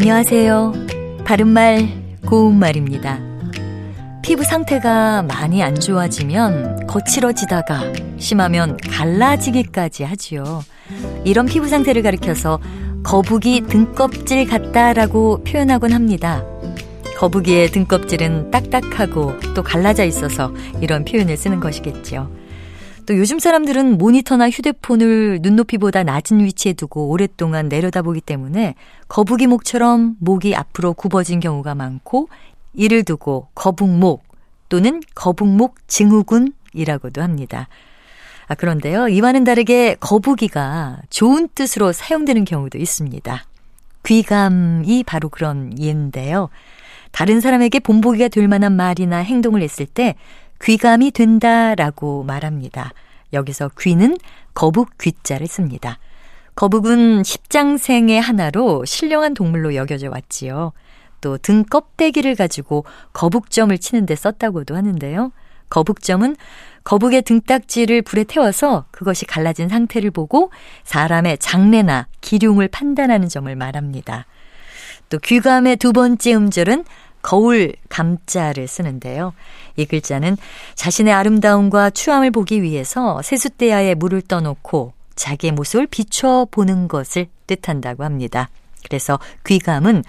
안녕하세요. 바른말, 고운말입니다. 피부 상태가 많이 안 좋아지면 거칠어지다가 심하면 갈라지기까지 하지요. 이런 피부 상태를 가리켜서 거북이 등껍질 같다라고 표현하곤 합니다. 거북이의 등껍질은 딱딱하고 또 갈라져 있어서 이런 표현을 쓰는 것이겠죠. 또 요즘 사람들은 모니터나 휴대폰을 눈높이보다 낮은 위치에 두고 오랫동안 내려다보기 때문에 거북이 목처럼 목이 앞으로 굽어진 경우가 많고 이를 두고 거북목 또는 거북목 증후군이라고도 합니다. 아, 그런데요, 이와는 다르게 거북이가 좋은 뜻으로 사용되는 경우도 있습니다. 귀감이 바로 그런 예인데요. 다른 사람에게 본보기가 될 만한 말이나 행동을 했을 때 귀감이 된다라고 말합니다. 여기서 귀는 거북 귀자를 씁니다. 거북은 십장생의 하나로 신령한 동물로 여겨져 왔지요. 또 등 껍데기를 가지고 거북점을 치는데 썼다고도 하는데요. 거북점은 거북의 등딱지를 불에 태워서 그것이 갈라진 상태를 보고 사람의 장래나 기륭을 판단하는 점을 말합니다. 또 귀감의 두 번째 음절은 거울 감자를 쓰는데요. 이 글자는 자신의 아름다움과 추함을 보기 위해서 세숫대야에 물을 떠놓고 자기의 모습을 비춰보는 것을 뜻한다고 합니다. 그래서 귀감은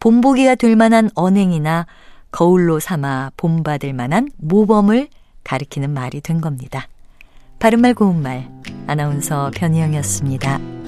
본보기가 될 만한 언행이나 거울로 삼아 본받을 만한 모범을 가리키는 말이 된 겁니다. 바른말 고운말 아나운서 변희영이었습니다.